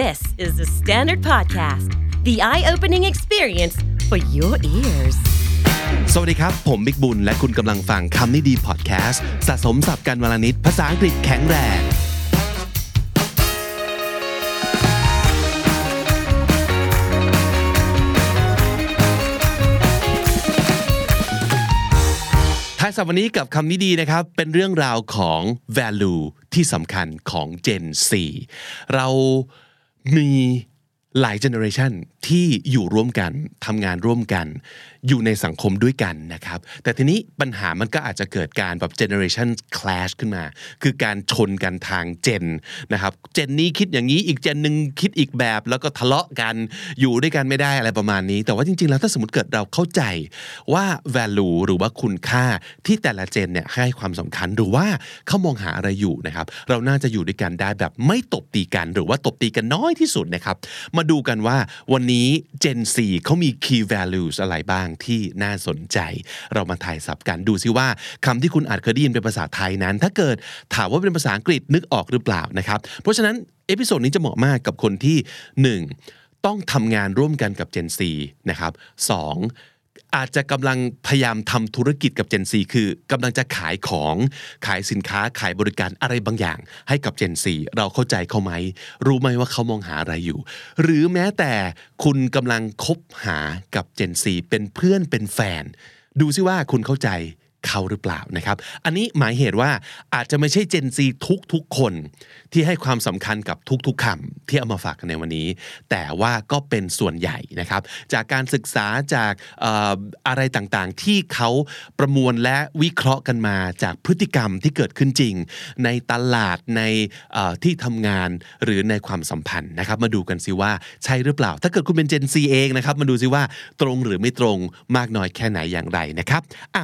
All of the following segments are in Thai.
This is the Standard Podcast, the eye opening experience for your ears. สวัสดีครับ ผมบิ๊กบุญ และคุณกำลังฟังคำนี้ดีพอดแคสต์สะสมสับกันวลนิดภาษาอังกฤษแข็งแรง ท้ายสัปดาห์นนี้กับคำนี้ดีนะครับ เป็นเรื่องราวของ value ที่สำคัญของ Gen Z เรา มีหลาย generation ที่อยู่ร่วมกันทำงานร่วมกัน อยู่ในสังคมด้วยกันนะครับ แต่ทีนี้ปัญหามันก็อาจจะเกิดการแบบ generation clash ขึ้นมา คือการชนกันทางเจนนะครับเจนนี้คิดอย่างนี้อีกเจนหนึ่งคิดอีกแบบ แล้วก็ทะเลาะกันอยู่ด้วยกันไม่ได้อะไรประมาณนี้ แต่ว่าจริง ๆ แล้วถ้าสมมติเกิดเราเข้าใจว่า value หรือว่าคุณค่าที่แต่ละเจนเนี่ยให้ความสำคัญหรือว่าเขามองหาอะไรอยู่นะครับ เราน่าจะอยู่ด้วยกันได้แบบไม่ตบตีกัน หรือว่าตบตีกันน้อยที่สุดนะครับ มาดูกันว่าวันนี้ Gen 4เขามี key values อะไรบ้างที่น่าสนใจ เรามาทายศัพท์กันดูซิว่าคำที่คุณอาจเคยได้ยินเป็นภาษาไทยนั้น ถ้าเกิดถามว่าเป็นภาษาอังกฤษนึกออกหรือเปล่านะครับ เพราะฉะนั้น episode นี้จะเหมาะมากกับคนที่ 1. ต้องทำงานร่วมกันกับ Gen 4นะครับส อาจจะกำลังพยายามทำธุรกิจกับ Gen Z คือกำลังจะขายของขายสินค้าขายบริการอะไรบางอย่าง ให้กับ Gen Z เราเข้าใจเขาไหม รู้ไหมว่าเขามองหาอะไรอยู่ หรือแม้แต่คุณกำลังคบหากับ Gen Z เป็นเพื่อนเป็นแฟน ดูซิว่าคุณเข้าใจ เขาหรือเปล่านะครับ อันนี้หมายเหตุว่าอาจจะไม่ใช่ Gen Z ทุกทุกๆคนที่ให้ความสำคัญกับทุกๆคำที่เอามาฝากกันในวันนี้ แต่ว่าก็เป็นส่วนใหญ่นะครับ จากการศึกษาจากออะไรต่างๆ ที่เขาประมวลและวิเคราะห์กันมาจากพฤติกรรมที่เกิดขึ้นจริง ในตลาดในที่ทำงานหรือในความสัมพันธ์นะครับ มาดูกันสิว่าใช่หรือเปล่า ถ้าเกิดคุณเป็น Gen Z เองนะครับมาดูซิว่าตรงหรือไม่ตรงมากน้อยแค่ไหนอย่างไรนะครับ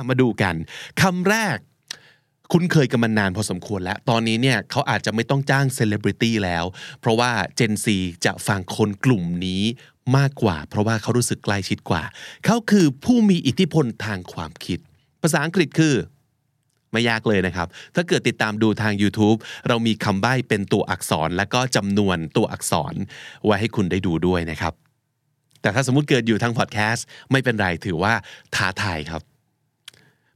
มาดูกันคำแรก คุ้นเคยกันมานานพอสมควรแล้ว ตอนนี้เนี่ยเขาอาจจะไม่ต้องจ้างเซเลบริตี้แล้ว เพราะว่า Gen Z จะฟังคนกลุ่มนี้มากกว่า เพราะว่าเขารู้สึกใกล้ชิดกว่า เขาคือผู้มีอิทธิพลทางความคิด ภาษาอังกฤษคือไม่ยากเลยนะครับ ถ้าเกิดติดตามดูทาง YouTube เรามีคำใบ้เป็นตัวอักษรและก็จำนวนตัวอักษร ไว้ให้คุณได้ดูด้วยนะครับ แต่ถ้าสมมุติเกิดอยู่ทางพอดแคสต์ไม่เป็นไรถือว่าท้าทายครับ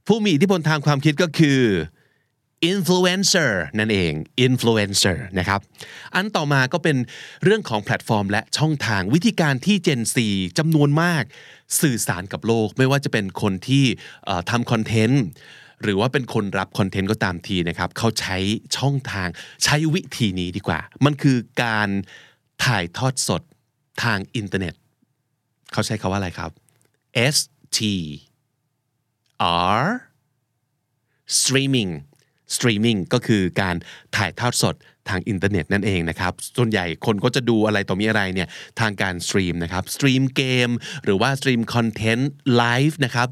ผู้มีอิทธิพลทางความคิดก็คือ influencer นั่นเอง influencer นะครับ อันต่อมาก็เป็นเรื่องของแพลตฟอร์ม และช่องทางวิธีการที่ Gen Z จำนวนมากสื่อสารกับโลก ไม่ว่าจะเป็นคนที่ทำคอนเทนต์หรือว่าเป็นคนรับคอนเทนต์ก็ตามทีนะครับ เขาใช้ช่องทางใช้วิธีนี้ดีกว่า มันคือการถ่ายทอดสดทางอินเทอร์เน็ต เขาใช้คำว่าอะไรครับ S T R streaming streaming ก็คือการถ่ายทอดสดทางอินเทอร์เน็ตนั่นเองนะครับ ส่วนใหญ่คนก็จะดูอะไรต่อมีอะไรเนี่ยทางการ stream นะครับ stream เกมหรือว่า stream content live นะครับ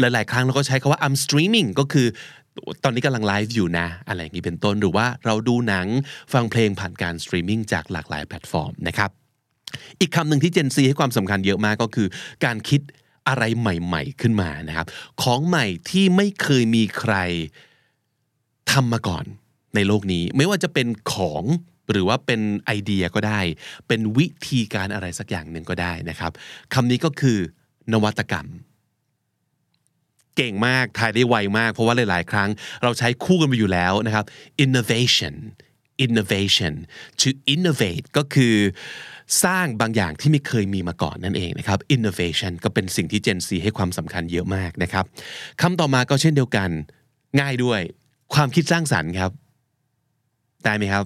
หลาย ๆ ครั้งเราก็ใช้คำว่า I'm streaming ก็คือตอนนี้กำลังไลฟ์อยู่นะ อะไรอย่างนี้เป็นต้นหรือว่าเราดูหนังฟังเพลงผ่านการสตรีมมิ่งจากหลากหลายแพลตฟอร์มนะครับ อีกคำหนึ่งที่ Gen Z ให้ความสำคัญเยอะมากก็คือการคิด อะไรใหม่ๆขึ้นมานะครับ ของใหม่ที่ไม่เคยมีใครทำมาก่อนในโลกนี้ ไม่ว่าจะเป็นของหรือว่าเป็นไอเดียก็ได้ เป็นวิธีการอะไรสักอย่างหนึ่งก็ได้นะครับคำนี้ก็คือนวัตกรรม เก่งมากทายได้ไวมาก เพราะว่าหลาย ๆ ครั้ง เราใช้คู่กันไปอยู่แล้วนะครับ innovation innovation to innovate ก็คือ สร้างบางอย่างที่ไม่เคยมีมาก่อนนั่นเองนะครับ innovation ก็เป็นสิ่งที่ Gen Z ให้ความสำคัญเยอะมากนะครับคำต่อมาก็เช่นเดียวกันง่ายด้วยความคิดสร้างสรรค์ครับ ได้ไหมครับ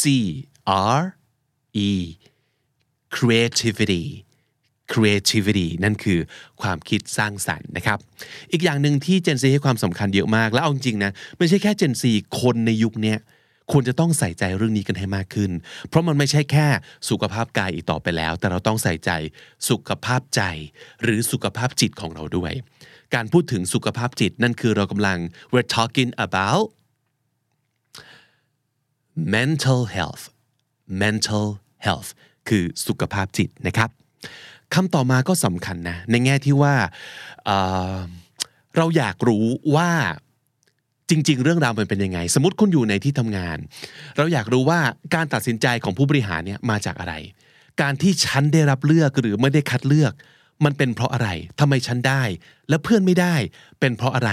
C R E creativity creativity นั่นคือความคิดสร้างสรรค์นะครับ อีกอย่างหนึ่งที่ Gen Z ให้ความสำคัญเยอะมาก แล้วเอาจริงนะ ไม่ใช่แค่ Gen Z คนในยุคนี้ ควรจะต้องใส่ใจเรื่องนี้กันให้มากขึ้น เพราะมันไม่ใช่แค่สุขภาพกายอีกต่อไปแล้ว แต่เราต้องใส่ใจสุขภาพใจ หรือสุขภาพจิตของเราด้วย การพูดถึงสุขภาพจิตนั่นคือเรากำลัง we're talking about mental health mental health คือสุขภาพจิตนะครับคำต่อมาก็สำคัญนะ ในแง่ที่ว่าเเราอยากรู้ว่า จริง ๆ เรื่องราวมันเป็นยังไง สมมติคุณอยู่ในที่ทำงาน เราอยากรู้ว่าการตัดสินใจของผู้บริหารเนี่ยมาจากอะไร การที่ฉันได้รับเลือกหรือไม่ได้คัดเลือก มันเป็นเพราะอะไรทำไมฉันได้ และเพื่อนไม่ได้ เป็นเพราะอะไร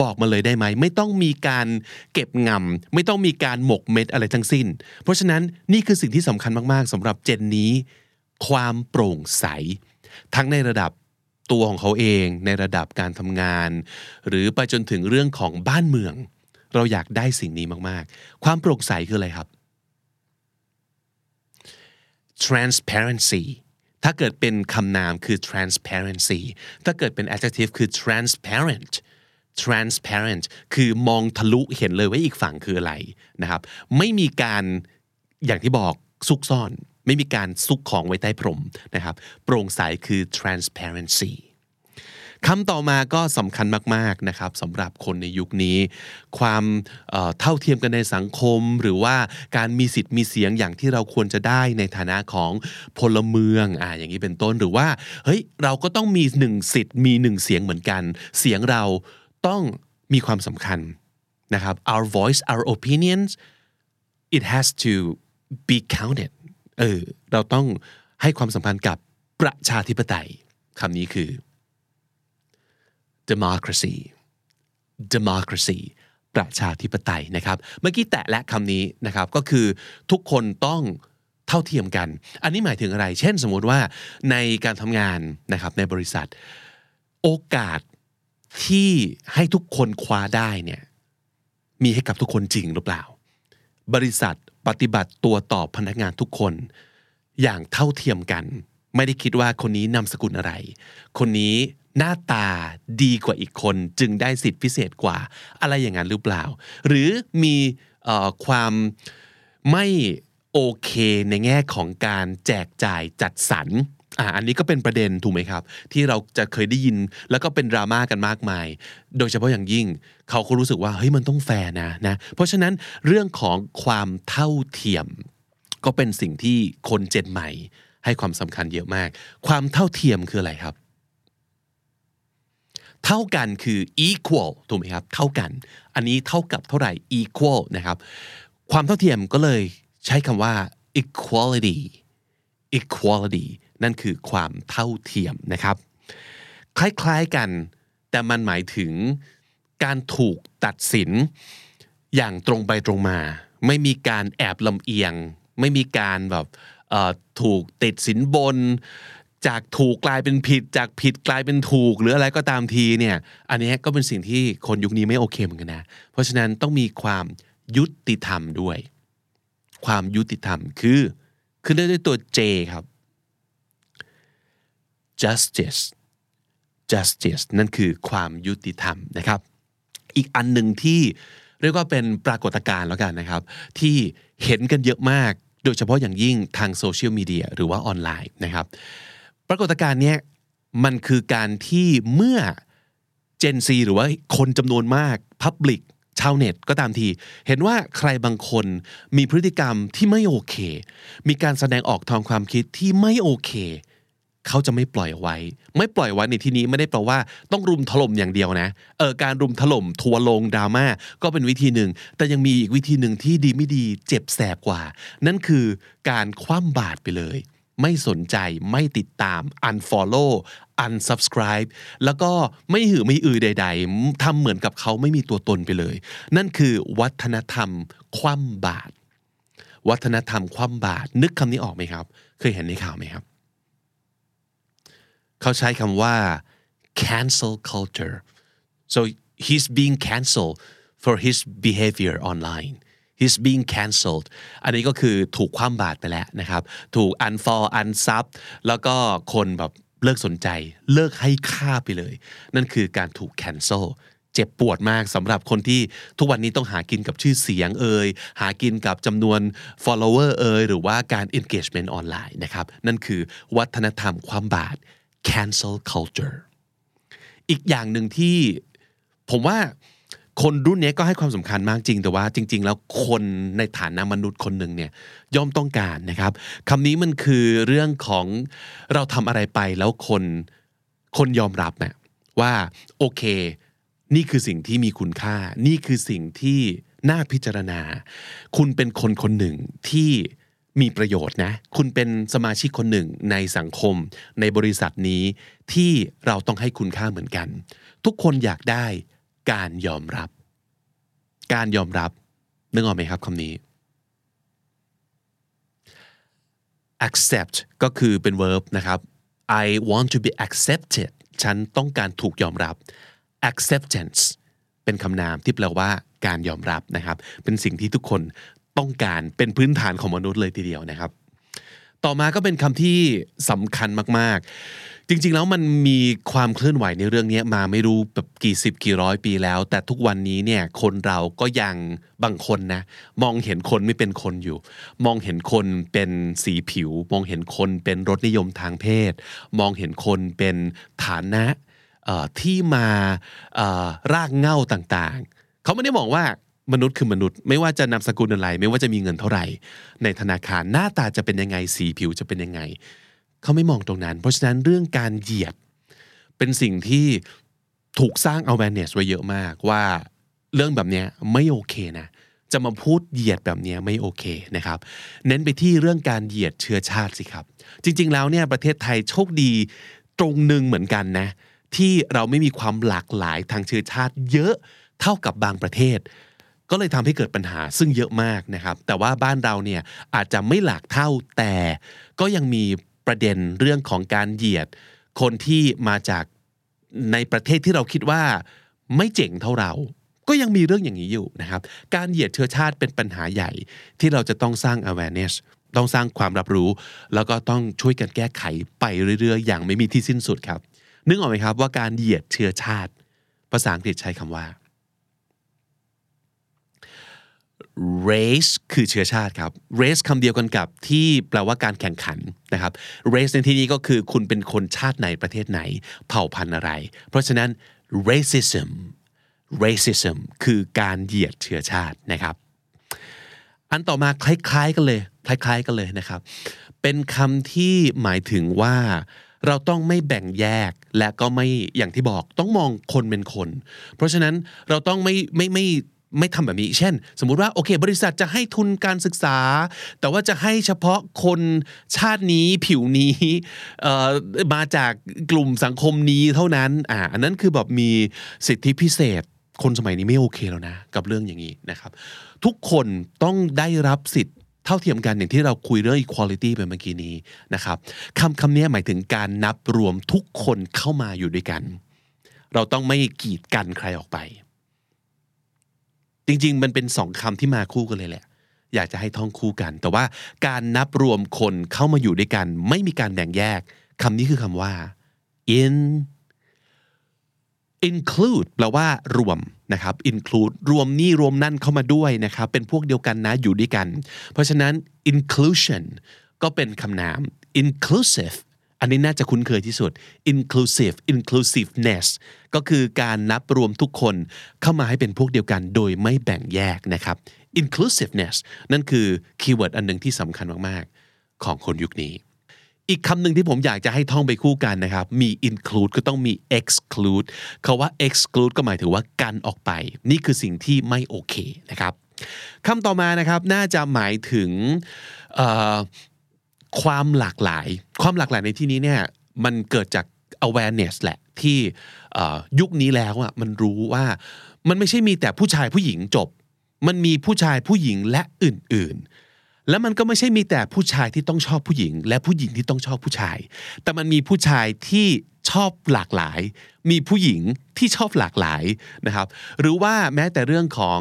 บอกมาเลยได้ไหม ไม่ต้องมีการเก็บงำไม่ต้องมีการหมกเม็ดอะไรทั้งสิ้น เพราะฉะนั้นนี่คือสิ่งที่สำคัญมาก ๆสำหรับเจนนี้ ความโปร่งใส ทั้งในระดับ ตัวของเขาเองในระดับการทำงาน หรือไปจนถึงเรื่องของบ้านเมือง เราอยากได้สิ่งนี้มากๆ ความโปร่งใสคืออะไรครับ transparency ถ้าเกิดเป็นคำนามคือ transparency ถ้าเกิดเป็น adjective คือ transparent transparent คือมองทะลุเห็นเลยว่าอีกฝั่งคืออะไรนะครับ ไม่มีการอย่างที่บอกซุกซ่อน ไม่มีการซุกของไว้ใต้พรมนะครับ โปร่งใสคือ transparency คำต่อมาก็สำคัญมากๆนะครับสำหรับคนในยุคนี้ ความเท่าเทียมกันในสังคม หรือว่าการมีสิทธิ์มีเสียงอย่างที่เราควรจะได้ในฐานะของพลเมืองอ่าอย่างนี้เป็นต้นหรือว่าเฮ้ยเราก็ต้องมีหนึ่งสิทธิ์มีหนึ่งเสียงเหมือนกัน เสียงเราต้องมีความสำคัญนะครับ our voice our opinions it has to be counted เออเราต้องให้ความสำคัญกับประชาธิปไตยคำนี้คือ democracy democracy ประชาธิปไตยนะครับ เมื่อกี้แตะและคำนี้นะครับก็คือทุกคนต้องเท่าเทียมกัน อันนี้หมายถึงอะไร เช่นสมมติว่าในการทำงานนะครับในบริษัท โอกาสที่ให้ทุกคนคว้าได้เนี่ยมีให้กับทุกคนจริงหรือเปล่า บริษัท ปฏิบัติตัวต่อพนักงานทุกคน อย่างเท่าเทียมกัน ไม่ได้คิดว่าคนนี้นามสกุลอะไร คนนี้หน้าตาดีกว่าอีกคนจึงได้สิทธิพิเศษกว่าอะไรอย่างนั้นหรือเปล่า หรือมีออความไม่โอเคในแง่ของการแจกจ่ายจัดสรร อ่าอันนี้ก็เป็นประเด็นถูกไหมครับ ที่เราจะเคยได้ยินแล้วก็เป็นดราม่ากันมากมาย โดยเฉพาะอย่างยิ่งเขาก็รู้สึกว่าเฮ้ยมันต้องแฟร์นะนะเพราะฉะนั้นเรื่องของความเท่าเทียม ก็เป็นสิ่งที่คนเจนใหม่ ให้ความสำคัญเยอะมาก ความเท่าเทียมคืออะไรครับ เท่ากันคือ equal ถูกไหมครับ เท่ากัน อันนี้เท่ากับเท่าไหร่ equal นะครับ ความเท่าเทียมก็เลยใช้คำว่า equality equality นั่นคือความเท่าเทียมนะครับ คล้ายๆกัน แต่มันหมายถึงการถูกตัดสินอย่างตรงไปตรงมา ไม่มีการแอบลำเอียง ไม่มีการแบบถูกติดสินบน จากถูกกลายเป็นผิด จากผิดกลายเป็นถูก หรืออะไรก็ตามทีเนี่ย อันนี้ก็เป็นสิ่งที่คนยุคนี้ไม่โอเคเหมือนกันนะ เพราะฉะนั้นต้องมีความยุติธรรมด้วย ความยุติธรรมคือขึ้นได้ด้วยตัว J ครับ justice justice นั่นคือความยุติธรรมนะครับ อีกอันหนึ่งที่เรียกว่าเป็นปรากฏการณ์แล้วกันนะครับ ที่เห็นกันเยอะมาก โดยเฉพาะอย่างยิ่งทางโซเชียลมีเดียหรือว่าออนไลน์นะครับ ปรากฏการณ์เนี้ยมันคือการที่เมื่อ Gen Z หรือว่าคนจำนวนมาก Public ชาวเน็ตก็ตามที เห็นว่าใครบางคนมีพฤติกรรมที่ไม่โอเค มีการแสดงออกทางความคิดที่ไม่โอเค เขาจะไม่ปล่อยไว้ ไม่ปล่อยไว้ในที่นี้ไม่ได้แปลว่าต้องรุมถล่มอย่างเดียวนะเออการรุมถล่มทัวร์ลงดราม่าก็เป็นวิธีหนึ่ง แต่ยังมีอีกวิธีหนึ่งที่ดีไม่ดีเจ็บแสบกว่า นั่นคือการคว่ำบาตรไปเลย ไม่สนใจไม่ติดตาม unfollow unsubscribe แล้วก็ไม่หือไม่อือใด ๆทำเหมือนกับเขาไม่มีตัวตนไปเลย นั่นคือวัฒนธรรมคว่ำบาตรวัฒนธรรมคว่ำบาตรนึกคำนี้ออกไหมครับ เคยเห็นในข่าวไหมครับ เขาใช้คำว่า cancel culture so he's being cancelled for his behavior online he's being cancelled อันนี้ก็คือถูกคว่ำบาตรไปแล้วนะครับ ถูก unfollow unsub แล้วก็คนแบบเลิกสนใจ เลิกให้ค่าไปเลย นั่นคือการถูก cancel เจ็บปวดมากสำหรับคนที่ทุกวันนี้ต้องหากินกับชื่อเสียงเอ่ยหากินกับจำนวน follower เอ่ยหรือว่าการ engagement ออนไลน์นะครับ นั่นคือวัฒนธรรมความบาตร cancel culture อีกอย่างหนึ่งที่ผมว่าคนรุ่นนี้ก็ให้ความสำคัญมากจริง แต่ว่าจริง ๆ แล้วคนในฐานะมนุษย์คนหนึ่งเนี่ยย่อมต้องการนะครับคำนี้มันคือเรื่องของเราทำอะไรไปแล้วคนคนยอมรับนะว่าโอเค นี่คือสิ่งที่มีคุณค่า นี่คือสิ่งที่น่าพิจารณา คุณเป็นคนคนหนึ่งที่ มีประโยชน์นะ คุณเป็นสมาชิกคนหนึ่งในสังคม ในบริษัทนี้ที่เราต้องให้คุณค่าเหมือนกัน ทุกคนอยากได้การยอมรับ การยอมรับนึกออกไหมครับคำนี้ accept ก็คือเป็น verb นะครับ I want to be accepted ฉันต้องการถูกยอมรับ acceptance เป็นคำนามที่แปลว่าการยอมรับนะครับ เป็นสิ่งที่ทุกคน ต้องการเป็นพื้นฐานของมนุษย์เลยทีเดียวนะครับ ต่อมาก็เป็นคำที่สำคัญมาก ๆ จริง ๆ แล้วมันมีความเคลื่อนไหวในเรื่องนี้มาไม่รู้แบบกี่สิบกี่ร้อยปีแล้ว แต่ทุกวันนี้เนี่ยคนเราก็ยังบางคนนะมองเห็นคนไม่เป็นคนอยู่ มองเห็นคนเป็นสีผิว มองเห็นคนเป็นรสนิยมทางเพศ มองเห็นคนเป็นฐานะที่มารากเหง้าต่างๆ เขาไม่ได้มองว่า มนุษย์คือมนุษย์ ไม่ว่าจะนามสกุลอะไร ไม่ว่าจะมีเงินเท่าไหร่ ในธนาคารหน้าตาจะเป็นยังไงสีผิวจะเป็นยังไง เขาไม่มองตรงนั้น เพราะฉะนั้นเรื่องการเหยียด เป็นสิ่งที่ถูกสร้าง awareness ไว้เยอะมากว่าเรื่องแบบเนี้ยไม่โอเคนะ จะมาพูดเหยียดแบบเนี้ยไม่โอเคนะครับ เน้นไปที่เรื่องการเหยียดเชื้อชาติสิครับ จริง ๆ แล้วเนี่ยประเทศไทยโชคดีตรงหนึ่งเหมือนกันนะ ที่เราไม่มีความหลากหลายทางเชื้อชาติเยอะเท่ากับบางประเทศ ก็เลยทำให้เกิดปัญหาซึ่งเยอะมากนะครับ แต่ว่าบ้านเราเนี่ยอาจจะไม่หลากเท่าแต่ก็ยังมีประเด็นเรื่องของการเหยียด คนที่มาจากในประเทศที่เราคิดว่าไม่เจ๋งเท่าเรา ก็ยังมีเรื่องอย่างนี้อยู่นะครับ การเหยียดเชื้อชาติเป็นปัญหาใหญ่ที่เราจะต้องสร้าง awareness ต้องสร้างความรับรู้ แล้วก็ต้องช่วยกันแก้ไขไปเรื่อยๆ อย่างไม่มีที่สิ้นสุดครับ นึกออกไหมครับว่าการเหยียดเชื้อชาติ ภาษาอังกฤษใช้คำว่า race คือเชื้อชาติครับ race คำเดียวกันกับที่แปลว่าการแข่งขันนะครับ race ในที่นี้ก็คือคุณเป็นคนชาติไหนประเทศไหน เผ่าพันธุ์อะไร เพราะฉะนั้น racism racism คือการเหยียดเชื้อชาตินะครับ อันต่อมาคล้ายๆกันเลย คล้ายๆกันเลยนะครับ เป็นคำที่หมายถึงว่าเราต้องไม่แบ่งแยกและก็ไม่อย่างที่บอกต้องมองคนเป็นคน เพราะฉะนั้นเราต้องไม่ไม่ไม่ ไม่ทำแบบนี้ เช่น สมมุติว่าโอเค บริษัทจะให้ทุนการศึกษา แต่ว่าจะให้เฉพาะคนชาตินี้ผิวนี้มาจากกลุ่มสังคมนี้เท่านั้นอ่าอันนั้นคือแบบมีสิทธิพิเศษ คนสมัยนี้ไม่โอเคแล้วนะ กับเรื่องอย่างนี้นะครับ ทุกคนต้องได้รับสิทธิเท่าเทียมกันอย่างที่เราคุยเรื่อง equality ไปเมื่อกี้นี้นะครับคำคำนี้หมายถึงการนับรวมทุกคนเข้ามาอยู่ด้วยกัน เราต้องไม่กีดกันใครออกไป จริง ๆ มันเป็นสองคำที่มาคู่กันเลยแหละ อยากจะให้ท่องคู่กัน แต่ว่าการนับรวมคนเข้ามาอยู่ด้วยกัน ไม่มีการแบ่งแยกคำนี้คือคำว่า in include แปลว่ารวมนะครับ include รวมนี่รวมนั่นเข้ามาด้วยนะครับ เป็นพวกเดียวกันนะอยู่ด้วยกัน เพราะฉะนั้น inclusion ก็เป็นคำนาม inclusive อันนี้น่าจะคุ้นเคยที่สุด inclusive inclusiveness ก็คือการนับรวมทุกคนเข้ามาให้เป็นพวกเดียวกันโดยไม่แบ่งแยกนะครับ inclusiveness นั่นคือ keyword อันหนึ่งที่สำคัญมาก ๆ ของคนยุคนี้ อีกคำหนึ่งที่ผมอยากจะให้ท่องไปคู่กันนะครับ มี include ก็ต้องมี exclude คำว่า exclude ก็หมายถึงว่ากันออกไป นี่คือสิ่งที่ไม่โอเคนะครับคำต่อมานะครับน่าจะหมายถึง ความหลากหลาย ความหลากหลายในที่นี้เนี่ยมันเกิดจาก awareness แหละที่ยุคนี้แล้วอะมันรู้ว่ามันไม่ใช่มีแต่ผู้ชายผู้หญิงจบ มันมีผู้ชายผู้หญิงและอื่น ๆ แล้วมันก็ไม่ใช่มีแต่ผู้ชายที่ต้องชอบผู้หญิง และผู้หญิงที่ต้องชอบผู้ชาย แต่มันมีผู้ชายที่ชอบหลากหลาย มีผู้หญิงที่ชอบหลากหลายนะครับ หรือว่าแม้แต่เรื่องของ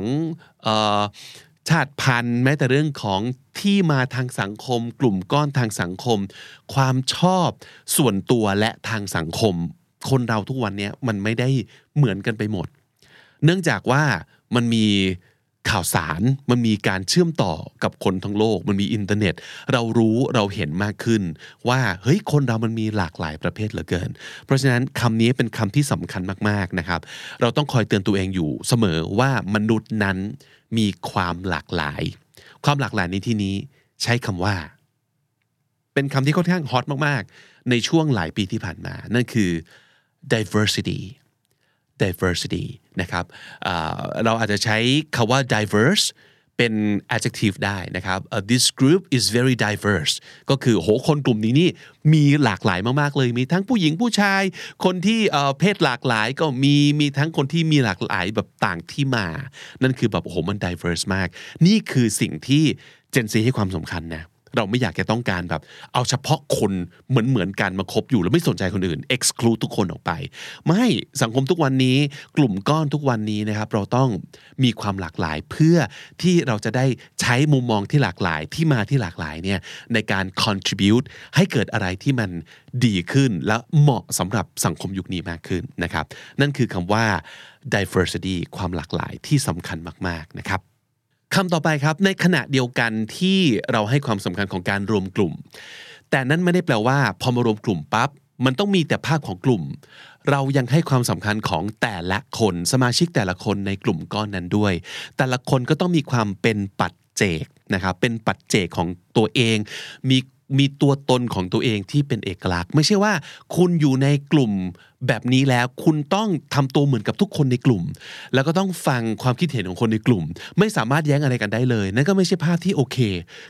ชาติพันธุ์แม้แต่เรื่องของที่มาทางสังคม กลุ่มก้อนทางสังคม ความชอบส่วนตัวและทางสังคม คนเราทุกวันนี้มันไม่ได้เหมือนกันไปหมด เนื่องจากว่ามันมีข่าวสารมันมีการเชื่อมต่อกับคนทั้งโลก มันมีอินเทอร์เน็ต เรารู้เราเห็นมากขึ้น ว่าเฮ้ยคนเรามันมีหลากหลายประเภทเหลือเกิน เพราะฉะนั้นคำนี้เป็นคำที่สำคัญมากๆนะครับ เราต้องคอยเตือนตัวเองอยู่เสมอว่ามนุษย์นั้น มีความหลากหลาย ความหลากหลายในที่นี้ใช้คำว่า เป็นคำที่ค่อนข้างฮอตมากๆ ในช่วงหลายปีที่ผ่านมา นั่นคือ diversity diversity นะครับเราอาจจะใช้คาว่า diverse เป็น adjective ได้นะครับ Uh, this group is very diverse ก็คือโหคนกลุ่มนี้นี่มีหลากหลายมากๆเลย มีทั้งผู้หญิงผู้ชาย คนที่เพศหลากหลายก็มีมีทั้งคนที่มีหลากหลายแบบต่างที่มา นั่นคือแบบโอ้โหมัน diverse มาก นี่คือสิ่งที่ Gen Z ให้ความสำคัญนะ เราไม่อยากจะต้องการแบบ เอาเฉพาะคนเหมือนเหมือนกันมาคบอยู่แล้วไม่สนใจคนอื่น exclude ทุกคนออกไป ไม่สังคมทุกวันนี้ กลุ่มก้อนทุกวันนี้นะครับ เราต้องมีความหลากหลายเพื่อที่เราจะได้ใช้มุมมองที่หลากหลายที่มาที่หลากหลายเนี่ยในการ contribute ให้เกิดอะไรที่มันดีขึ้น และเหมาะสำหรับสังคมยุคนี้มากขึ้นนะครับ นั่นคือคำว่า diversity ความหลากหลายที่สำคัญมาก ๆนะครับ คำต่อไปครับ ในขณะเดียวกันที่เราให้ความสำคัญของการรวมกลุ่ม แต่นั่นไม่ได้แปลว่า พอมารวมกลุ่มปั๊บมันต้องมีแต่ภาพของกลุ่ม เรายังให้ความสำคัญของแต่ละคนสมาชิกแต่ละคนในกลุ่มก้อนนั้นด้วย แต่ละคนก็ต้องมีความเป็นปัจเจกนะครับเป็นปัจเจกของตัวเอง มี มีตัวตนของตัวเองที่เป็นเอกลักษณ์ ไม่ใช่ว่าคุณอยู่ในกลุ่มแบบนี้แล้วคุณต้องทำตัวเหมือนกับทุกคนในกลุ่ม แล้วก็ต้องฟังความคิดเห็นของคนในกลุ่ม ไม่สามารถแย้งอะไรกันได้เลย นั่นก็ไม่ใช่ภาพที่โอเค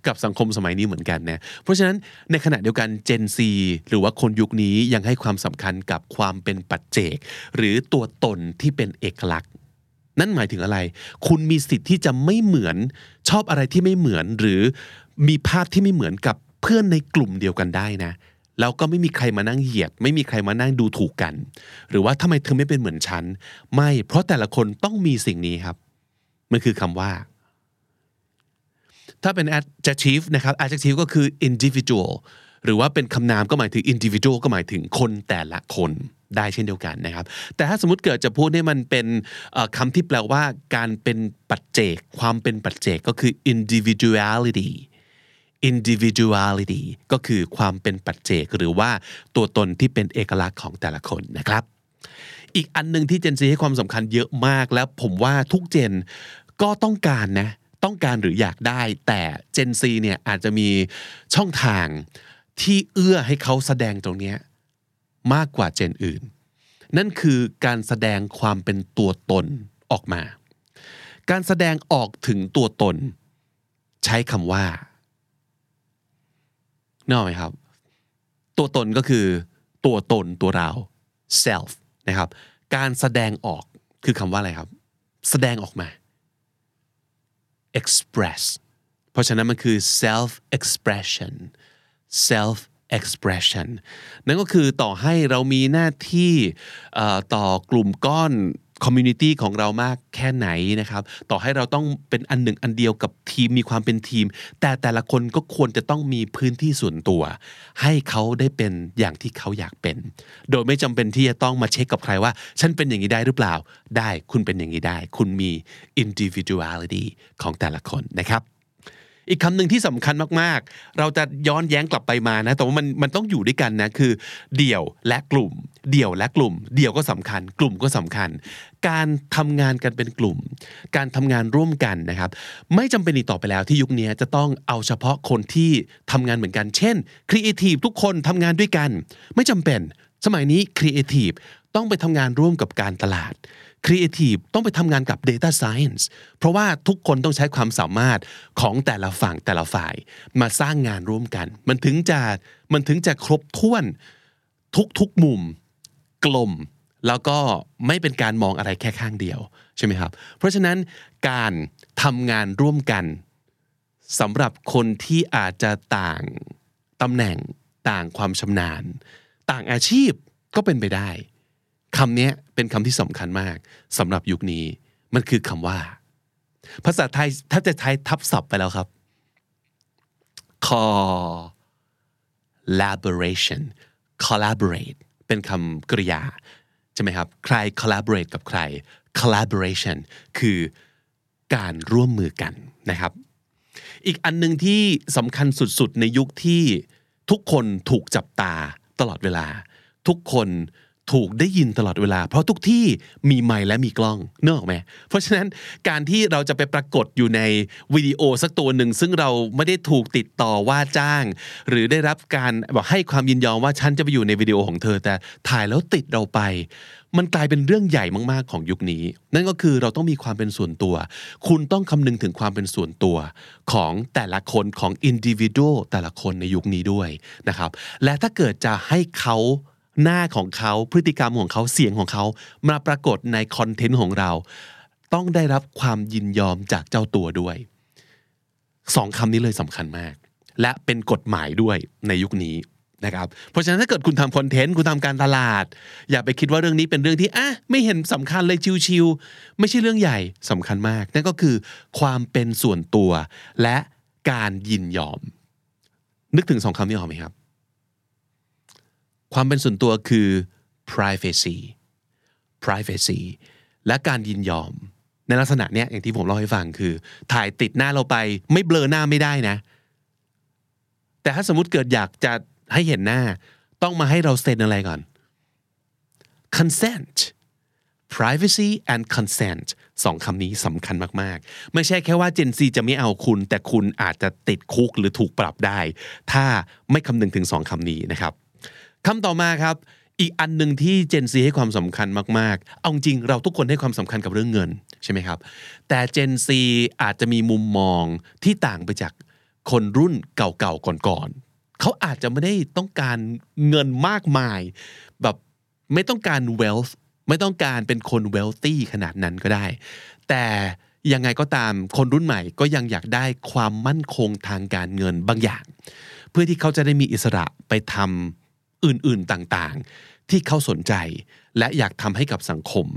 กับสังคมสมัยนี้เหมือนกันนะเพราะฉะนั้นในขณะเดียวกัน Gen Z หรือว่าคนยุคนี้ยังให้ความสำคัญกับความเป็นปัจเจก หรือตัวตนที่เป็นเอกลักษณ์นั่นหมายถึงอะไร คุณมีสิทธิ์ที่จะไม่เหมือนชอบอะไรที่ไม่เหมือนหรือมีภาพที่ไม่เหมือนกับ เพื่อนในกลุ่มเดียวกันได้นะแล้วก็ไม่มีใครมานั่งเหยียด ไม่มีใครมานั่งดูถูกกัน หรือว่าทำไมเธอไม่เป็นเหมือนฉัน ไม่ เพราะแต่ละคนต้องมีสิ่งนี้ครับ มันคือคำว่า ถ้าเป็น adjective นะครับ adjective ก็คือ individual หรือว่าเป็นคำนามก็หมายถึง individual ก็หมายถึงคนแต่ละคนได้เช่นเดียวกันนะครับ แต่ถ้าสมมติเกิดจะพูดให้มันเป็นคำที่แปลว่า การเป็นปัจเจก ความเป็นปัจเจกก็คือ individuality individuality ก็คือความเป็นปัจเจกหรือว่าตัวตนที่เป็นเอกลักษณ์ของแต่ละคนนะครับ อีกอันหนึ่งที่เจนซีให้ความสำคัญเยอะมาก แล้วผมว่าทุกเจนก็ต้องการนะ ต้องการหรืออยากได้ แต่เจนซีเนี่ยอาจจะมีช่องทางที่เอื้อให้เขาแสดงตรงนี้มากกว่าเจนอื่น นั่นคือการแสดงความเป็นตัวตนออกมา การแสดงออกถึงตัวตน ใช้คำว่า นึกออกไหมครับ ตัวตนก็คือตัวตนตัวเรา self นะครับ การแสดงออกคือคำว่าอะไรครับ แสดงออกมา express เพราะฉะนั้นมันคือ self expression self expression นั่นก็คือต่อให้เรามีหน้าที่ต่อกลุ่มก้อน community ของเรามากแค่ไหนนะครับ ต่อให้เราต้องเป็นอันหนึ่งอันเดียวกับทีมมีความเป็นทีม แต่แต่ละคนก็ควรจะต้องมีพื้นที่ส่วนตัว ให้เขาได้เป็นอย่างที่เขาอยากเป็น โดยไม่จำเป็นที่จะต้องมาเช็คกับใครว่า ฉันเป็นอย่างนี้ได้หรือเปล่า ได้คุณเป็นอย่างนี้ได้ คุณมี individuality ของแต่ละคนนะครับ อีกคำหนึ่งที่สำคัญมากๆ เราจะย้อนแย้งกลับไปมานะ แต่ว่ามันมันต้องอยู่ด้วยกันนะ คือ เดี่ยวและกลุ่ม เดี่ยวและกลุ่ม เดี่ยวก็สำคัญ กลุ่มก็สำคัญ การทำงานกันเป็นกลุ่ม การทำงานร่วมกันนะครับ ไม่จำเป็นอีกต่อไปแล้วที่ยุคนี้จะต้องเอาเฉพาะคนที่ทำงานเหมือนกัน เช่นครีเอทีฟทุกคนทำงานด้วยกัน ไม่จำเป็น สมัยนี้ครีเอทีฟต้องไปทำงานร่วมกับการตลาด ครีเอทีฟต้องไปทำงานกับ Data Science เพราะว่าทุกคนต้องใช้ความสามารถของแต่ละฝั่งแต่ละฝ่าย มาสร้างงานร่วมกัน มันถึงจะมันถึงจะครบถ้วนทุกทุกมุมกลม แล้วก็ไม่เป็นการมองอะไรแค่ข้างเดียวใช่ไหมครับ เพราะฉะนั้นการทำงานร่วมกันสำหรับคนที่อาจจะต่างตำแหน่งต่างความชำนาญ ต่างอาชีพก็เป็นไปได้ คำนี้เป็นคำที่สำคัญมากสำหรับยุคนี้มันคือคำว่า ภาษาไทยถ้าจะไทยทับศัพท์ไปแล้วครับ collaboration collaborate เป็นคำกริยา ใช่ไหมครับ ใคร collaborate กับใคร collaboration คือการร่วมมือกันนะครับ อีกอันหนึ่งที่สำคัญสุดๆ ในยุคที่ทุกคนถูกจับตาตลอดเวลา ทุกคน ถูกได้ยินตลอดเวลา เพราะทุกที่มีไมค์และมีกล้องเนออกไหมเพราะฉะนั้นการที่เราจะไปปรากฏอยู่ในวิดีโอสักตัวหนึ่งซึ่งเราไม่ได้ถูกติดต่อว่าจ้าง หรือได้รับการบอกให้ความยินยอมว่าฉันจะไปอยู่ในวิดีโอของเธอ แต่ถ่ายแล้วติดเราไป มันกลายเป็นเรื่องใหญ่มากๆของยุคนี้ นั่นก็คือเราต้องมีความเป็นส่วนตัว คุณต้องคำนึงถึงความเป็นส่วนตัวของแต่ละคนของอินดิวิ a l แต่ละคนในยุคนี้ด้วยนะครับและถ้าเกิดจะให้เขา หน้าของเขาพฤติกรรมของเขาเสียงของเขามาปรากฏในคอนเทนต์ของเรา ต้องได้รับความยินยอมจากเจ้าตัวด้วยสองคำนี้เลยสำคัญมาก และเป็นกฎหมายด้วยในยุคนี้นะครับเพราะฉะนั้นถ้าเกิดคุณทำคอนเทนต์คุณทำการตลาด อย่าไปคิดว่าเรื่องนี้เป็นเรื่องที่อะไม่เห็นสำคัญเลยชิวๆไม่ใช่เรื่องใหญ่สำคัญมาก นั่นก็คือความเป็นส่วนตัวและการยินยอม นึกถึงสองคำนี้ออกไหมครับ ความเป็นส่วนตัวคือ privacy privacy และการยินยอม ในลักษณะเนี้ยอย่างที่ผมเล่าให้ฟังคือ ถ่ายติดหน้าเราไปไม่เบลอหน้าไม่ได้นะ แต่ถ้าสมมติเกิดอยากจะให้เห็นหน้า ต้องมาให้เราเซ็นอะไรก่อน consent privacy and consent สองคำนี้สำคัญมาก ๆ ไม่ใช่แค่ว่า Gen Z จะไม่เอาคุณ แต่คุณอาจจะติดคุกหรือถูกปรับได้ ถ้าไม่คำนึงถึงสองคำนี้นะครับ คำต่อมาครับ อีกอันหนึ่งที่ Gen Z ให้ความสำคัญมาก ๆ เอาจริงเราทุกคนให้ความสำคัญกับเรื่องเงินใช่ไหมครับ แต่ Gen Z อาจจะมีมุมมองที่ต่างไปจากคนรุ่นเก่าๆก่อนๆเขาอาจจะไม่ได้ต้องการเงินมากมาย แบบไม่ต้องการ wealth ไม่ต้องการเป็นคน wealthy ขนาดนั้นก็ได้ แต่ยังไงก็ตามคนรุ่นใหม่ก็ยังอยากได้ความมั่นคงทางการเงินบางอย่าง เพื่อที่เขาจะได้มีอิสระไปทำ อื่นๆต่างๆ ที่เขาสนใจและอยากทำให้กับสังคม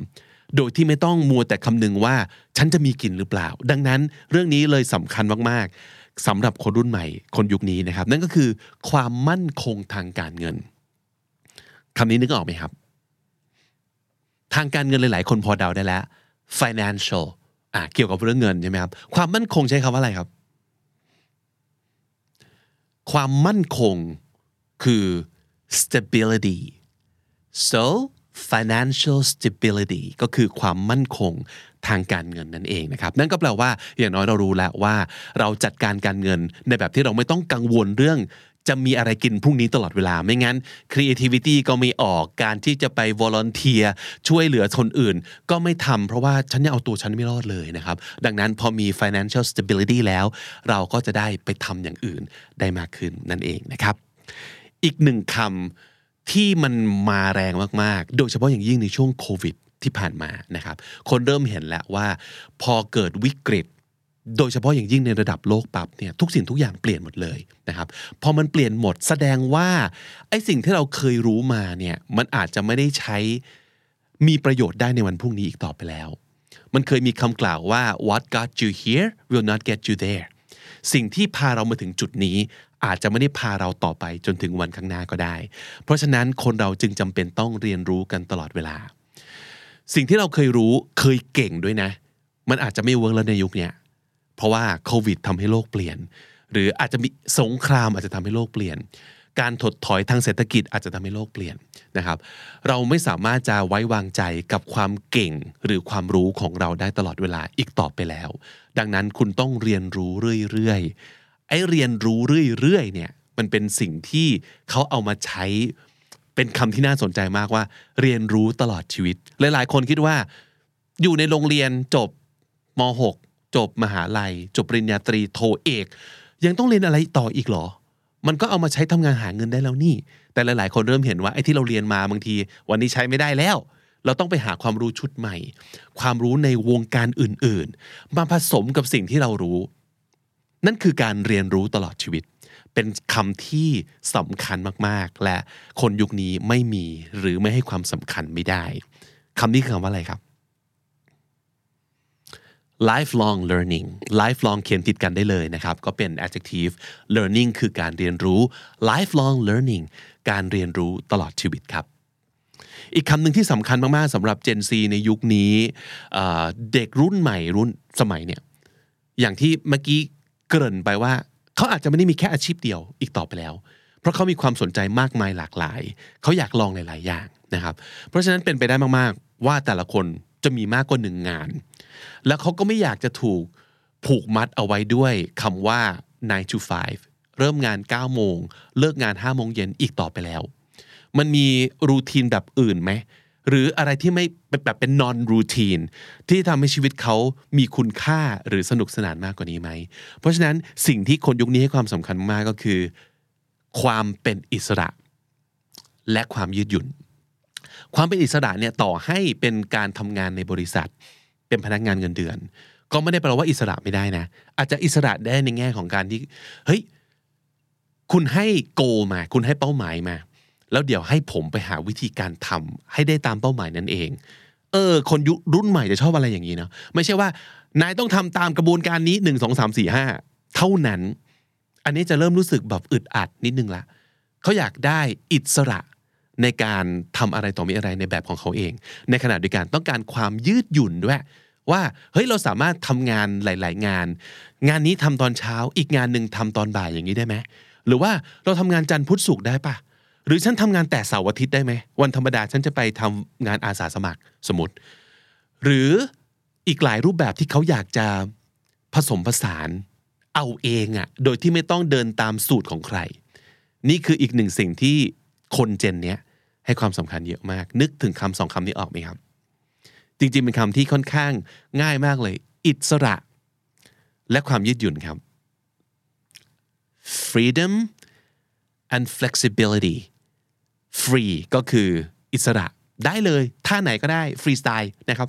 โดยที่ไม่ต้องมัวแต่คำนึงว่า ฉันจะมีกินหรือเปล่า ดังนั้นเรื่องนี้เลยสำคัญมากๆสำหรับคนรุ่นใหม่คนยุคนี้นะครับ นั่นก็คือความมั่นคงทางการเงินคำนี้นึกออกไหมครับ ทางการเงินหลาย ๆ คนพอเดาได้แล้ว financial อะเกี่ยวกับเรื่องเงินใช่ไหมครับ ความมั่นคงใช้คำว่าอะไรครับ ความมั่นคงคือ stability so financial stability ก็คือความมั่นคงทางการเงินนั่นเองนะครับ นั่นก็แปลว่าอย่างน้อยเรารู้แล้วว่าเราจัดการการเงินในแบบที่เราไม่ต้องกังวลเรื่อง จะมีอะไรกินพรุ่งนี้ตลอดเวลาไม่งั้น creativity ก็ไม่ออกการที่จะไป volunteer ช่วยเหลือคนอื่น ก็ไม่ทำเพราะว่าฉันยังเอาตัวฉันไม่รอดเลยนะครับ ดังนั้นพอมี financial stability แล้ว เราก็จะได้ไปทำอย่างอื่นได้มากขึ้นนั่นเองนะครับ อีกหนึ่งคำที่มันมาแรงมากๆ โดยเฉพาะอย่างยิ่งในช่วงโควิดที่ผ่านมานะครับ คนเริ่มเห็นแล้วว่าพอเกิดวิกฤต โดยเฉพาะอย่างยิ่งในระดับโลกปั๊บเนี่ยทุกสิ่งทุกอย่างเปลี่ยนหมดเลยนะครับ พอมันเปลี่ยนหมดแสดงว่าไอ้สิ่งที่เราเคยรู้มาเนี่ยมันอาจจะไม่ได้ใช้มีประโยชน์ได้ในวันพรุ่งนี้อีกต่อไปแล้ว มันเคยมีคำกล่าวว่า what got you here will not get you there สิ่งที่พาเรามาถึงจุดนี้ อาจจะไม่ได้พาเราต่อไปจนถึงวันข้างหน้าก็ได้ เพราะฉะนั้นคนเราจึงจำเป็นต้องเรียนรู้กันตลอดเวลา สิ่งที่เราเคยรู้เคยเก่งด้วยนะ มันอาจจะไม่เวิร์กแล้วในยุคนี้เพราะว่าโควิดทำให้โลกเปลี่ยน หรืออาจจะมีสงครามอาจจะทำให้โลกเปลี่ยน การถดถอยทางเศรษฐกิจอาจจะทำให้โลกเปลี่ยนนะครับ เราไม่สามารถจะไว้วางใจกับความเก่งหรือความรู้ของเราได้ตลอดเวลาอีกต่อไปแล้ว ดังนั้นคุณต้องเรียนรู้เรื่อยๆ ไอ้เรียนรู้เรื่อยๆเนี่ยมันเป็นสิ่งที่เขาเอามาใช้เป็นคำที่น่าสนใจมากว่า เรียนรู้ตลอดชีวิต หลายๆ คนคิดว่า อยู่ในโรงเรียนจบม .6 จบมหาลัย จบปริญญาตรีโทเอก ยังต้องเรียนอะไรต่ออีกหรอ มันก็เอามาใช้ทำงานหาเงินได้แล้วนี่ แต่หลาย ๆ คนเริ่มเห็นว่าไอ้ที่เราเรียนมาบางที วันนี้ใช้ไม่ได้แล้ว เราต้องไปหาความรู้ชุดใหม่ ความรู้ในวงการอื่น ๆ มาผสมกับสิ่งที่เรารู้ นั่นคือการเรียนรู้ตลอดชีวิต เป็นคำที่สำคัญมากๆ และคนยุคนี้ไม่มีหรือไม่ให้ความสำคัญไม่ได้คำนี้คือคำว่าอะไรครับ lifelong learning lifelong เขียนติดกันได้เลยนะครับ ก็เป็น adjective learning คือการเรียนรู้ lifelong learning การเรียนรู้ตลอดชีวิตครับ อีกคำหนึ่งที่สำคัญมากๆสำหรับ Gen Z ในยุคนี้ เด็กรุ่นใหม่รุ่นสมัยเนี่ย อย่างที่เมื่อกี้ เกริ่นไปว่า เขาอาจจะไม่ได้มีแค่อาชีพเดียวอีกต่อไปแล้ว เพราะเขามีความสนใจมากมายหลากหลาย เขาอยากลองหลาย ๆ อย่างนะครับ เพราะฉะนั้นเป็นไปได้มาก ๆ ว่าแต่ละคนจะมีมากกว่าหนึ่งงาน แล้วเขาก็ไม่อยากจะถูกผูกมัดเอาไว้ด้วยคำว่า 9 to 5 เริ่มงาน 9 โมง เลิกงาน 5 โมงเย็นอีกต่อไปแล้ว มันมีรูทีนแบบอื่นไหม หรืออะไรที่ไม่แบบเป็น non routine ที่ทำให้ชีวิตเขามีคุณค่าหรือสนุกสนานมากกว่านี้ไหม เพราะฉะนั้นสิ่งที่คนยุคนี้ให้ความสำคัญมากก็คือ ความเป็นอิสระ และความยืดหยุ่น ความเป็นอิสระเนี่ยต่อให้เป็นการทำงานในบริษัท เป็นพนักงานเงินเดือน ก็ไม่ได้แปลว่าอิสระไม่ได้นะ อาจจะอิสระได้ในแง่ของการที่เฮ้ยคุณให้โกมา คุณให้เป้าหมายมา แล้วเดี๋ยวให้ผมไปหาวิธีการทำให้ได้ตามเป้าหมายนั่นเอง เออ คนยุครุ่นใหม่จะชอบอะไรอย่างนี้เนาะไม่ใช่ว่านายต้องทำตามกระบวนการนี้หนึ่งสองสามสี่ห้าเท่านั้น อันนี้จะเริ่มรู้สึกแบบอึดอัดนิดนึงละเขาอยากได้อิสระในการทำอะไรต่อมีอะไรในแบบของเขาเอง ในขณะเดียวกันต้องการความยืดหยุ่นด้วย ว่าเฮ้ยเราสามารถทำงานหลาย ๆ งาน งานนี้ทำตอนเช้า อีกงานหนึ่งทำตอนบ่ายอย่างนี้ได้ไหมหรือว่าเราทำงานจันทร์พุธศุกร์ได้ปะ หรือฉันทำงานแต่เสาร์อาทิตย์ได้ไหมวันธรรมดาฉันจะไปทำงานอาสาสมัครสมมติ หรืออีกหลายรูปแบบที่เขาอยากจะผสมผสานเอาเองอะ่ะโดยที่ไม่ต้องเดินตามสูตรของใคร นี่คืออีกหนึ่งสิ่งที่คนเจนเนี้ยให้ความสำคัญเยอะมาก นึกถึงคำสองคำนี้ออกไหมครับ จริงๆเป็นคำที่ค่อนข้างง่ายมากเลย อิสระ และความยืดหยุ่นครับ freedom and flexibility free ก็คืออิสระได้เลยท่าไหนก็ได้ free style นะครับ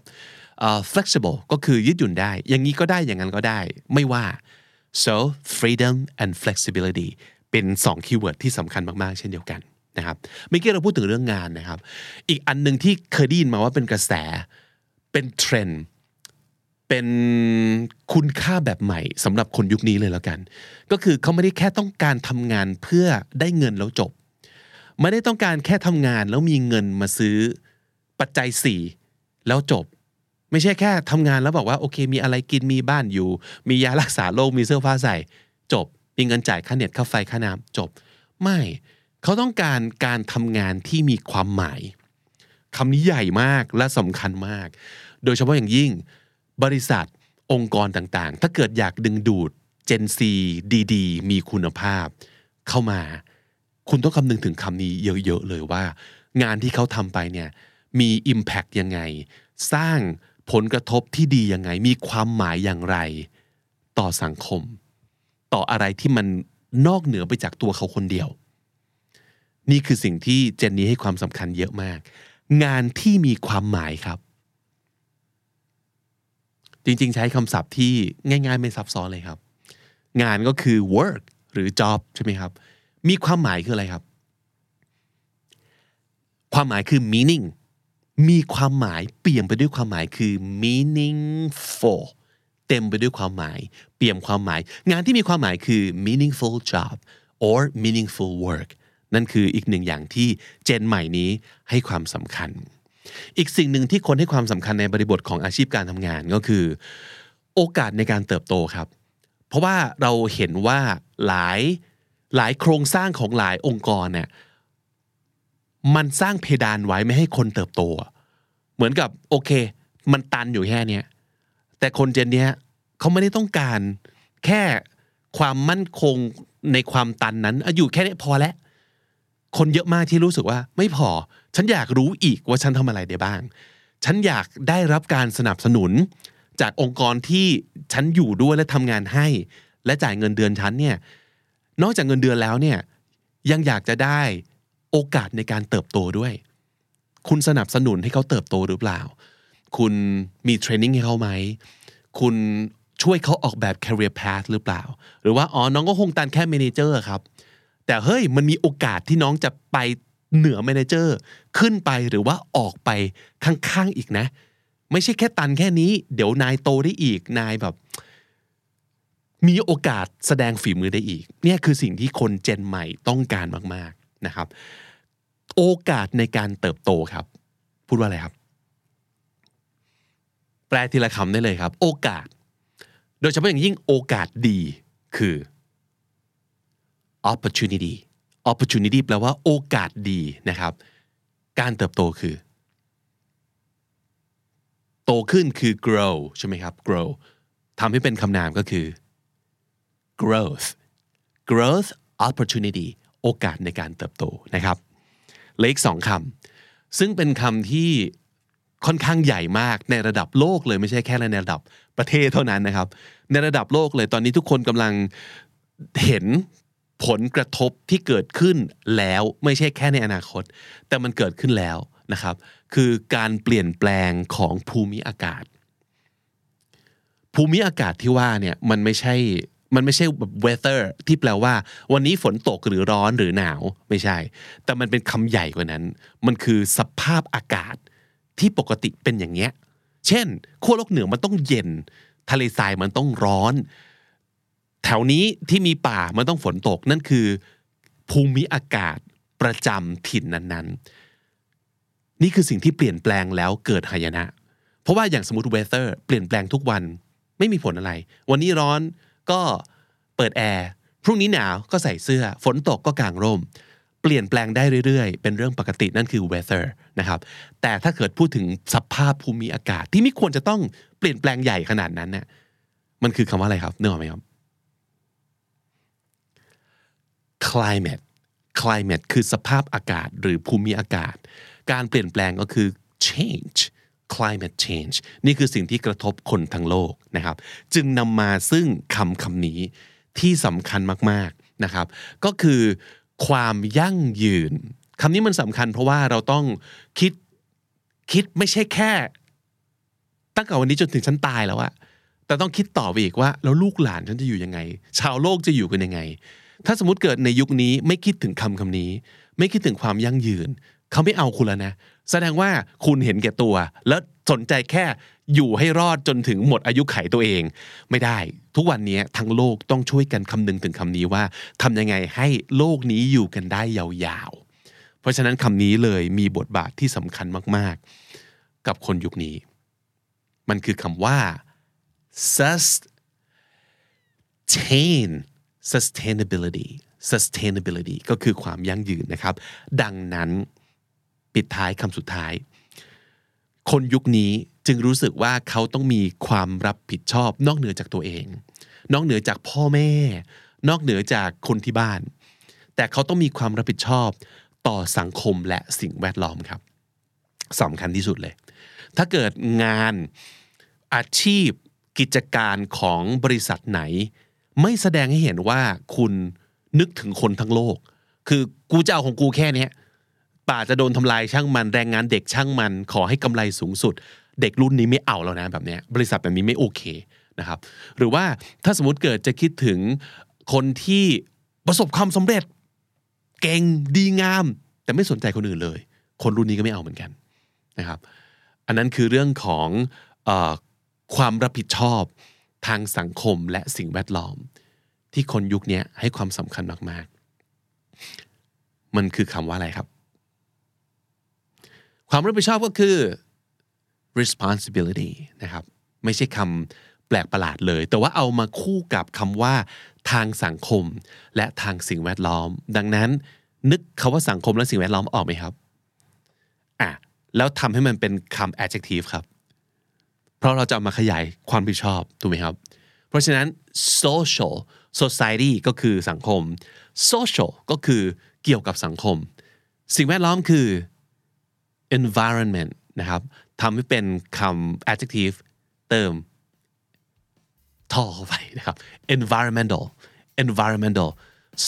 uh, flexible ก็คือยืดหยุ่นได้ อย่างนี้ก็ได้อย่างนั้นก็ได้ ไม่ว่า so freedom and flexibility เป็น2 keyword ที่สำคัญมาก ๆ เช่นเดียวกันนะครับเมื่อกี้เราพูดถึงเรื่องงานนะครับ อีกอันหนึ่งที่เคยได้ยินมาว่าเป็นกระแส เป็นเทรนด์เป็นคุณค่าแบบใหม่สำหรับคนยุคนี้เลยแล้วกัน ก็คือเขาไม่ได้แค่ต้องการทำงานเพื่อได้เงินแล้วจบ ไม่ได้ต้องการแค่ทำงานแล้วมีเงินมาซื้อปัจจัยสี่แล้วจบ ไม่ใช่แค่ทำงานแล้วบอกว่าโอเค มีอะไรกินมีบ้านอยู่ มียารักษาโรคมีเสื้อผ้าใส่ จบ มีเงินจ่ายค่าเน็ตค่าไฟค่าน้ำจบ ไม่เขาต้องการการทำงานที่มีความหมายคำนี้ใหญ่มากและสำคัญมาก โดยเฉพาะอย่างยิ่ง บริษัทองค์กรต่างๆ ถ้าเกิดอยากดึงดูด Gen Z ดีๆ มีคุณภาพ เข้ามา คุณต้องคำนึงถึงคำนี้เยอะๆเลยว่า งานที่เขาทำไปเนี่ยมี Impact ยังไง สร้างผลกระทบที่ดียังไง มีความหมายอย่างไร ต่อสังคม ต่ออะไรที่มันนอกเหนือไปจากตัวเขาคนเดียว นี่คือสิ่งที่เจนนี้ให้ความสำคัญเยอะมาก งานที่มีความหมายครับ จริงๆ ใช้คำศัพท์ที่ง่าย ๆ ไม่ซับซ้อนเลยครับ งานก็คือ work หรือ job ใช่ไหมครับ มีความหมายคืออะไรครับ ความหมายคือ meaning มีความหมายเปี่ยมไปด้วยความหมายคือ meaningful เต็มไปด้วยความหมาย เปี่ยมความหมาย งานที่มีความหมายคือ meaningful job or meaningful work นั่นคืออีกหนึ่งอย่างที่เจนใหม่นี้ให้ความสำคัญ อีกสิ่งหนึ่งที่คนให้ความสำคัญในบริบทของอาชีพการทำงานก็คือ โอกาสในการเติบโตครับ เพราะว่าเราเห็นว่าหลาย หลายโครงสร้างของหลายองค์กรเนี่ยมันสร้างเพดานไว้ไม่ให้คนเติบโต เหมือนกับโอเค มันตันอยู่แค่นี้แต่คนเจนเนี้ยเขาไม่ได้ต้องการแค่ความมั่นคงในความตันนั้นอยู่แค่นี้พอแล้วคนเยอะมากที่รู้สึกว่า ไม่พอ ฉันอยากรู้อีกว่าฉันทำอะไรได้บ้าง ฉันอยากได้รับการสนับสนุน จากองค์กรที่ฉันอยู่ด้วยและทำงานให้ และจ่ายเงินเดือนฉันเนี่ย นอกจากเงินเดือนแล้วเนี่ยยังอยากจะได้โอกาสในการเติบโตด้วย คุณสนับสนุนให้เขาเติบโตหรือเปล่า คุณมีเทรนนิ่งให้เขาไหม คุณช่วยเขาออกแบบ career path หรือเปล่า หรือว่าอ๋อน้องก็คงตันแค่ manager ครับ แต่เฮ้ยมันมีโอกาสที่น้องจะไปเหนือ manager ขึ้นไปหรือว่าออกไปข้างๆอีกนะ ไม่ใช่แค่ตันแค่นี้ เดี๋ยวนายโตได้อีกนายแบบ มีโอกาสแสดงฝีมือได้อีก เนี่ยคือสิ่งที่คนเจนใหม่ต้องการมากๆนะครับ โอกาสในการเติบโตครับ พูดว่าอะไรครับ แปลทีละคำได้เลยครับ โอกาส โดยเฉพาะอย่างยิ่งโอกาสดีคือ opportunity opportunity แปลว่าโอกาสดีนะครับ การเติบโตคือ โตขึ้นคือ grow ใช่ไหมครับ grow ทำให้เป็นคำนามก็คือ growth growth opportunity โอกาสในการเติบโตนะครับเลืออีกสองคำซึ่งเป็นคำที่ค่อนข้างใหญ่มากในระดับโลกเลยไม่ใช่แค่ในระดับประเทศเท่านั้นนะครับ ในระดับโลกเลยตอนนี้ทุกคนกำลังเห็นผลกระทบที่เกิดขึ้นแล้วไม่ใช่แค่ในอนาคต แต่มันเกิดขึ้นแล้วนะครับ คือการเปลี่ยนแปลงของภูมิอากาศ ภูมิอากาศที่ว่าเนี่ยมันไม่ใช่ มันไม่ใช่แบบ weather ที่แปลว่า วันนี้ฝนตกหรือร้อนหรือหนาวไม่ใช่ แต่มันเป็นคำใหญ่กว่านั้น มันคือสภาพอากาศที่ปกติเป็นอย่างเงี้ย เช่นขั้วโลกเหนือมันต้องเย็น ทะเลทรายมันต้องร้อน แถวนี้ที่มีป่ามันต้องฝนตกนั่นคือ ภูมิอากาศประจำถิ่นนั้นๆ นี่คือสิ่งที่เปลี่ยนแปลงแล้วเกิดหายนะ เพราะว่าอย่างสมมติ weather เปลี่ยนแปลงทุกวันไม่มีผลอะไร วันนี้ร้อน ก็เปิดแอร์พรุ่งนี้หนาวก็ใส่เสื้อ ฝนตกก็กางร่ม เปลี่ยนแปลงได้เรื่อยๆ เป็นเรื่องปกตินั่นคือ weather นะครับแต่ถ้าเกิดพูดถึงสภาพภูมิอากาศที่ไม่ควรจะต้องเปลี่ยนแปลงใหญ่ขนาดนั้นเนี่ยมันคือคำว่าอะไรครับนึกออกไหมครับ climate climate คือสภาพอากาศหรือภูมิอากาศ การเปลี่ยนแปลงก็คือ change climate change นี่คือสิ่งที่กระทบคนทั้งโลกนะครับ จึงนำมาซึ่งคำคำนี้ที่สำคัญมากๆนะครับ ก็คือความยั่งยืนคำนี้มันสำคัญเพราะว่าเราต้องคิดคิดไม่ใช่แค่ ตั้งแต่วันนี้จนถึงฉันตายแล้วอะแต่ต้องคิดต่อไปอีกว่า แล้วลูกหลานฉันจะอยู่ยังไง ชาวโลกจะอยู่กันยังไง ถ้าสมมติเกิดในยุคนี้ไม่คิดถึงคำคำนี้ ไม่คิดถึงความยั่งยืน เขาไม่เอาคุณแล้วนะ แสดงว่าคุณเห็นแก่ตัว แล้วสนใจแค่อยู่ให้รอดจนถึงหมดอายุไขตัวเอง ไม่ได้ ทุกวันนี้ทั้งโลกต้องช่วยกันคำนึงถึงคำนี้ว่าทำยังไงให้โลกนี้อยู่กันได้ยาวๆ เพราะฉะนั้นคำนี้เลยมีบทบาทที่สำคัญมากๆ กับคนยุคนี้ มันคือคำว่า sustain sustainability sustainability ก็คือความยั่งยืนนะครับ ดังนั้น ปิดท้ายคำสุดท้าย คนยุคนี้จึงรู้สึกว่าเขาต้องมีความรับผิดชอบ นอกเหนือจากตัวเอง นอกเหนือจากพ่อแม่ นอกเหนือจากคนที่บ้าน แต่เขาต้องมีความรับผิดชอบต่อสังคมและสิ่งแวดล้อมครับสำคัญที่สุดเลย ถ้าเกิดงานอาชีพกิจการของบริษัทไหน ไม่แสดงให้เห็นว่าคุณนึกถึงคนทั้งโลก คือกูจะเอาของกูแค่นี้ ป่าจะโดนทำลายช่างมันแรงงานเด็กช่างมัน ขอให้กำไรสูงสุด เด็กรุ่นนี้ไม่เอาแล้วนะแบบเนี้ยบริษัทแบบนี้ไม่โอเคนะครับ หรือว่าถ้าสมมติเกิดจะคิดถึงคนที่ประสบความสำเร็จ เก่งดีงาม แต่ไม่สนใจคนอื่นเลย คนรุ่นนี้ก็ไม่เอาเหมือนกันนะครับ อันนั้นคือเรื่องของอความรับผิดชอบทางสังคมและสิ่งแวดล้อม ที่คนยุคนี้ให้ความสำคัญมาก ๆ มันคือคำว่าอะไรครับ ความรับผิดชอบก็คือ responsibility นะครับ ไม่ใช่คำแปลกประหลาดเลย แต่ว่าเอามาคู่กับคำว่าทางสังคมและทางสิ่งแวดล้อม ดังนั้น นึกคาว่าสังคมและสิ่งแวดล้อมออกไหมครับอะแล้วทำให้มันเป็นคำ adjective ครับ เพราะเราจะเอามาขยายความผิดชอบถูกไหมครับ เพราะฉะนั้น social society ก็คือสังคม social ก็คือเกี่ยวกับสังคม สิ่งแวดล้อมคือ environment นะครับทำให้เป็นคำ adjective เติมท่อเข้าไปนะครับ environmental environmental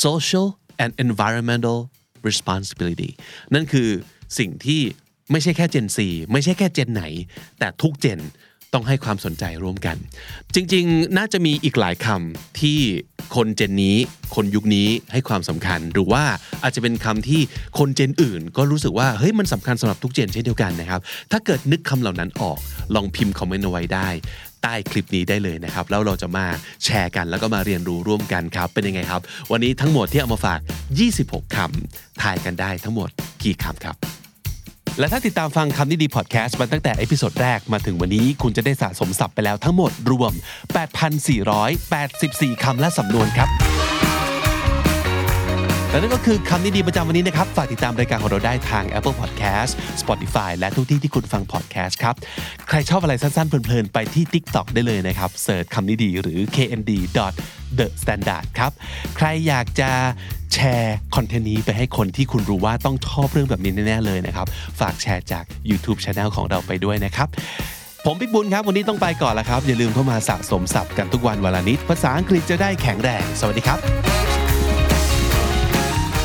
social and environmental responsibility นั่นคือสิ่งที่ไม่ใช่แค่ Gen Z ไม่ใช่แค่เจนไหน แต่ทุกเจน ต้องให้ความสนใจร่วมกัน จริงๆ น่าจะมีอีกหลายคำที่คนเจนนี้ คนยุคนี้ให้ความสำคัญ หรือว่าอาจจะเป็นคำที่คนเจนอื่น ก็รู้สึกว่าเฮ้ยมันสำคัญสำหรับทุกเจนเช่นเดียวกันนะครับ ถ้าเกิดนึกคำเหล่านั้นออกลองพิมพ์คอมเมนต์เอาไว้ได้ใต้คลิปนี้ได้เลยนะครับ แล้วเราจะมาแชร์กันแล้วก็มาเรียนรู้ร่วมกันครับ เป็นยังไงครับ วันนี้ทั้งหมดที่เอามาฝาก 26 คำทายกันได้ทั้งหมดกี่คำครับ และถ้าติดตามฟังคำนี้ดีพอดแคสต์มาตั้งแต่ episode แรกมาถึงวันนี้คุณจะได้สะสมศัพท์ไปแล้วทั้งหมดรวม 8,484 คำและสำนวนครับ และนั่นก็คือคำนี้ดีประจำวันนี้นะครับ ฝากติดตามรายการของเราได้ทาง Apple Podcast Spotify และทุกที่ที่คุณฟัง podcast ครับ ใครชอบอะไรสั้นๆ เพลินๆ ไปที่ TikTok ได้เลยนะครับ search คำนี้ดีหรือ KND the standard ครับ ใครอยากจะแชร์คอนเทนต์นี้ไปให้คนที่คุณรู้ว่าต้องชอบเรื่องแบบนี้แน่ๆเลยนะครับ ฝากแชร์จาก YouTube Channel ของเราไปด้วยนะครับผมบิ๊กบุญครับ วันนี้ต้องไปก่อนแล้วครับ อย่าลืมเข้ามาสะสมศัพท์กันทุกวันวันละนิด ภาษาอังกฤษจะได้แข็งแรง สวัสดีครับ